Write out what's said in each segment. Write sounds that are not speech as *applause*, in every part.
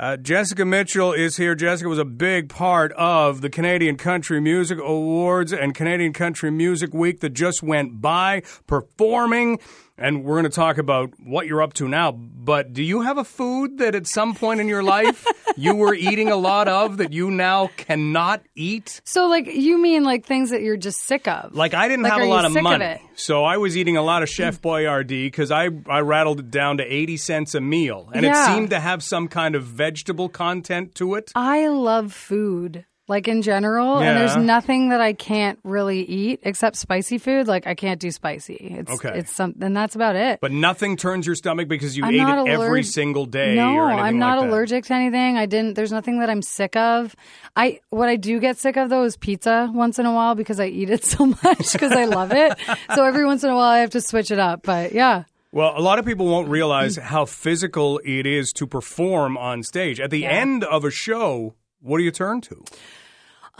Uh, Jessica Mitchell is here. Jessica was a big part of the Canadian Country Music Awards and Canadian Country Music Week that just went by, performing. And we're going to talk about what you're up to now. But do you have a food that at some point in your life *laughs* you were eating a lot of that you now cannot eat? So, like, you mean like things that you're just sick of? Like I didn't Like, have a lot of sick of money, so I was eating a lot of Chef mm. Boyardee because I I rattled it down to eighty cents a meal, and it seemed to have some kind of vegetable content to it. I love food, like in general, and there's nothing that I can't really eat except spicy food. Like I can't do spicy. It's Okay. it's something, and that's about it. But nothing turns your stomach because you I'm ate it every single day. No, I'm not like allergic to anything. I didn't. There's nothing that I'm sick of. I what I do get sick of though is pizza once in a while because I eat it *laughs* so much because I love it. So every once in a while I have to switch it up. But yeah. Well, a lot of people won't realize how physical it is to perform on stage. At the end of a show, what do you turn to?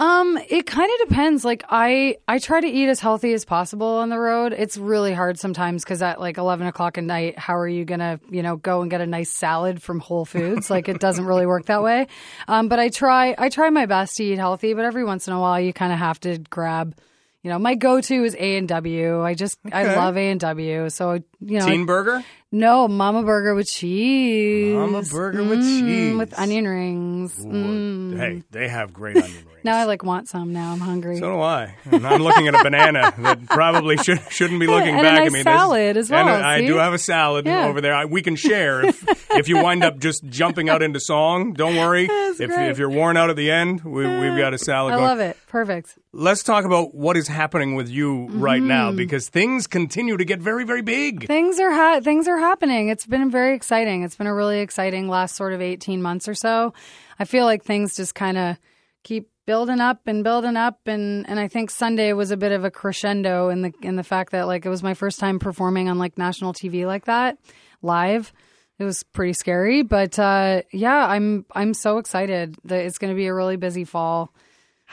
Um, it kind of depends. Like I, I try to eat as healthy as possible on the road. It's really hard sometimes because at like eleven o'clock at night, how are you gonna, you know, go and get a nice salad from Whole Foods? like it doesn't really work that way. Um, but I try, I try my best to eat healthy. But every once in a while, you kind of have to grab. You know, my go-to is A and W. I just, I love A and W. So you know, Teen burger? no Mama Burger with cheese. Mama burger with Mm, cheese. with onion rings. Mm. Hey, they have great onion rings. Now I like want some. Now I'm hungry. So do I. And I'm looking at a banana that probably should, shouldn't be *laughs* looking and a back nice at me. This- salad as and well, I see? do have a salad Yeah. over there. I, we can share. If, if you wind up just jumping out into song, don't worry. *laughs* That's If, great. if you're worn out at the end, we, we've got a salad I going. love it. Perfect. Let's talk about what is happening with you right Mm-hmm. now because things continue to get very, very big. Things are ha- things are happening. It's been very exciting. It's been a really exciting last sort of 18 months or so. I feel like things just kind of keep building up and building up and and I think Sunday was a bit of a crescendo in the in the fact that like it was my first time performing on like national TV like that live. It was pretty scary, but uh, yeah, I'm I'm so excited that it's going to be a really busy fall.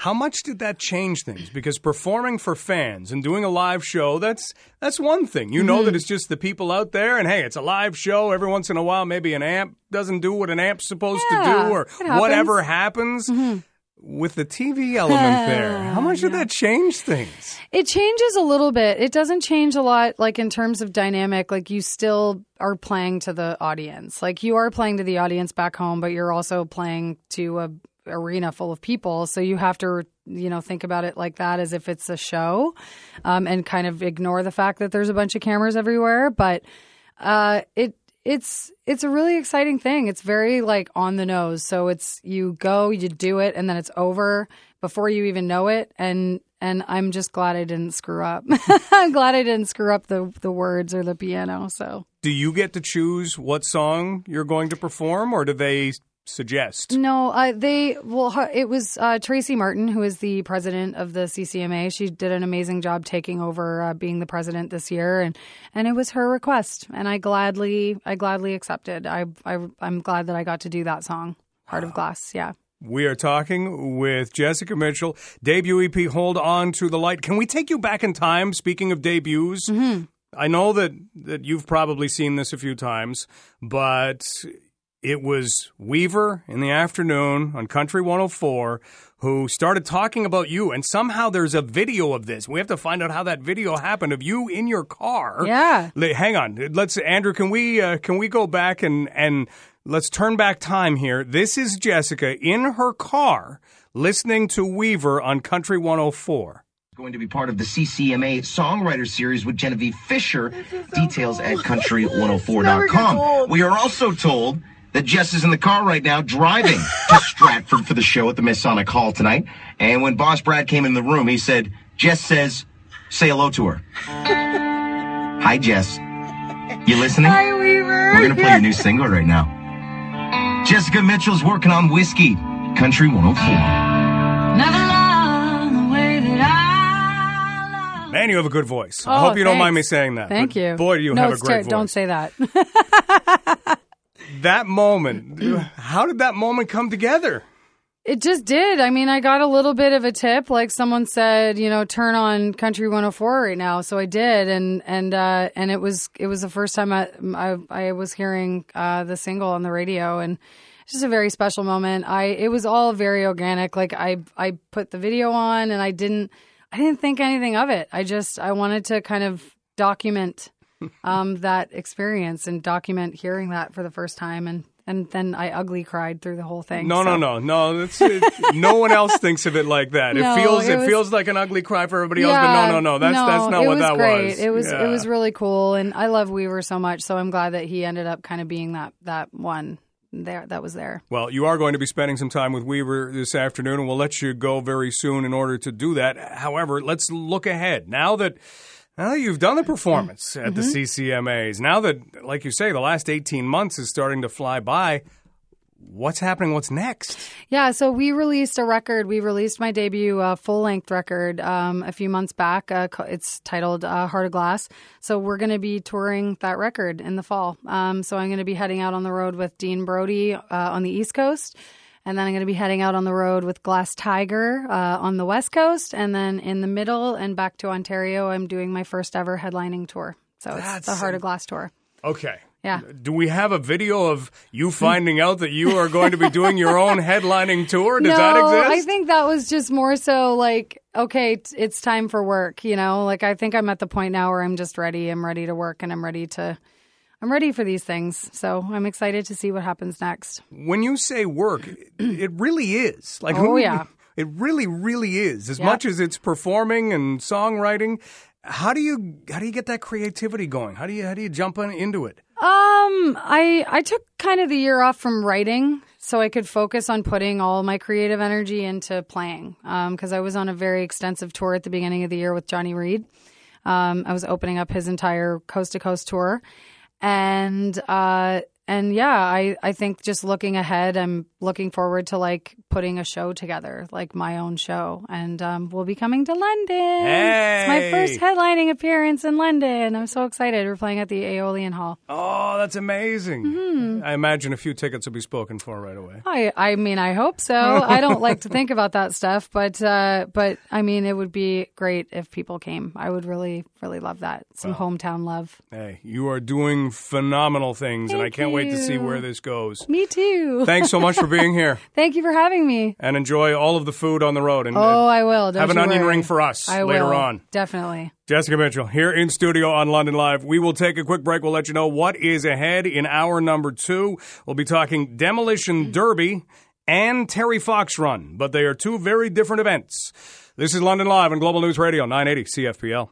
How much did that change things? Because performing for fans and doing a live show, that's that's one thing. You Mm-hmm. know that it's just the people out there and hey, it's a live show. Every once in a while maybe an amp doesn't do what an amp's supposed to do or happens. Mm-hmm. whatever happens. With the TV element *laughs* there, how much did that change things? It changes a little bit. It doesn't change a lot, like in terms of dynamic. Like you still are playing to the audience. Like you are playing to the audience back home, but you're also playing to a arena full of people. So you have to, you know, think about it like that as if it's a show, um, and kind of ignore the fact that there's a bunch of cameras everywhere. But uh, it it's it's a really exciting thing. It's very like on the nose. So it's you go, you do it, and then it's over before you even know it. And and I'm just glad I didn't screw up. I'm *laughs* glad I didn't screw up the the words or the piano. So Do you get to choose what song you're going to perform or do they suggest? no, uh, they well, it was uh, Tracy Martin who is the president of the CCMA. She did an amazing job taking over uh, being the president this year, and and it was her request, and I gladly I gladly accepted. I, I I'm glad that I got to do that song, Heart of Glass. Yeah. We are talking with Jessica Mitchell, debut EP Hold On to the Light. Can we take you back in time, speaking of debuts? Mm-hmm. I know that, that you've probably seen this a few times, but it was Weaver in the afternoon on Country 104 who started talking about you, and somehow there's a video of this. We have to find out how that video happened of you in your car. Yeah. Hang on. Let's Andrew, can we uh, can we go back and and let's turn back time here. This is Jessica in her car listening to Weaver on Country 104. going to be part of the CCMA Songwriter Series with Genevieve Fisher. Details at country104.com. We are also told that Jess is in the car right now driving to *laughs* Stratford for the show at the Masonic Hall tonight. And when Boss Brad came in the room, he said, Jess says, say hello to her. *laughs* Hi, Jess. You listening? Hi, Weaver. We're going to play your new *laughs* single right now. Jessica Mitchell's working on Whiskey, Country 104. Never love the way that I love. Man, you have a good voice. I Oh, hope you don't mind me saying that. Thank but you. Boy, do you no, have a great ter- voice. Don't say that. That moment. *clears throat* how did that moment come together? It just did. I mean, I got a little bit of a tip, like someone said, you know, turn on Country 104 right now. So I did, and and uh, and it was it was the first time I I, I was hearing uh, the single on the radio, and it's just a very special moment. I it was all very organic. Like I I put the video on and I didn't I didn't think anything of it. I just I wanted to kind of document um, that experience and document hearing that for the first time and and then I ugly cried through the whole thing. No, so. no, no, no. It. no one else thinks of it like that. No, it feels it it, was- feels like an ugly cry for everybody else, but no, no, no. That's that's not what was that great. was. It was Yeah. it was really cool, and I love Weaver so much. So I'm glad that he ended up kind of being that that one there that was there. Well, you are going to be spending some time with Weaver this afternoon, and we'll let you go very soon in order to do that. However, let's look ahead. Now that now that you've done the performance at the Mm-hmm. CCMAs, now that, like you say, the last 18 months is starting to fly by, what's happening? What's next? Yeah, so we released a record. We released my debut uh, full length record um, a few months back. Uh, it's titled uh, Heart of Glass. So we're going to be touring that record in the fall. Um, so I'm going to be heading out on the road with Dean Brody uh, on the East Coast. And then I'm going to be heading out on the road with Glass Tiger uh, on the West Coast. And then in the middle and back to Ontario, I'm doing my first ever headlining tour. So it's the Heart of Glass tour. Okay. Yeah. Do we have a video of you finding out that you are going to be doing your own headlining tour? Does no, that exist? I think that was just more so like, okay, t- it's time for work, you know? Like I think I'm at the point now where I'm just ready. I'm ready to work and I'm ready to I'm ready for these things. So I'm excited to see what happens next. when you say work, *clears throat* it really is. Like, Oh, who- yeah. *laughs* It really, really is. As Yep. much as it's performing and songwriting, how do you how do you get that creativity going? How do you how do you jump on, into it? Um, I I took kind of the year off from writing so I could focus on putting all my creative energy into playing. Um, because I was on a very extensive tour at the beginning of the year with Johnny Reid. Um, I was opening up his entire coast to coast tour, and uh, and yeah, I I think just looking ahead, I'm looking forward to like putting a show together, like my own show, and um, we'll be coming to London. It's my first headlining appearance in London. I'm so excited. We're playing at the Aeolian Hall. Oh, that's amazing. Mm-hmm. I imagine a few tickets will be spoken for right away. I I mean I hope so. *laughs* I don't like to think about that stuff, but uh, but I mean it would be great if people came. I would really really love that. Some hometown love. Hey, you are doing phenomenal things, and I can't wait to see where this goes. Me too. Thanks so much for being here, *laughs* Thank you for having me. and enjoy all of the food on the road. And Oh, I will. Don't have an onion worry. ring for us I later will. on. Definitely. Jessica Mitchell here in studio on London Live. We will take a quick break. We'll let you know what is ahead in hour number two. We'll be talking Demolition Derby and Terry Fox Run, but they are two very different events. This is London Live on Global News Radio 980 CFPL.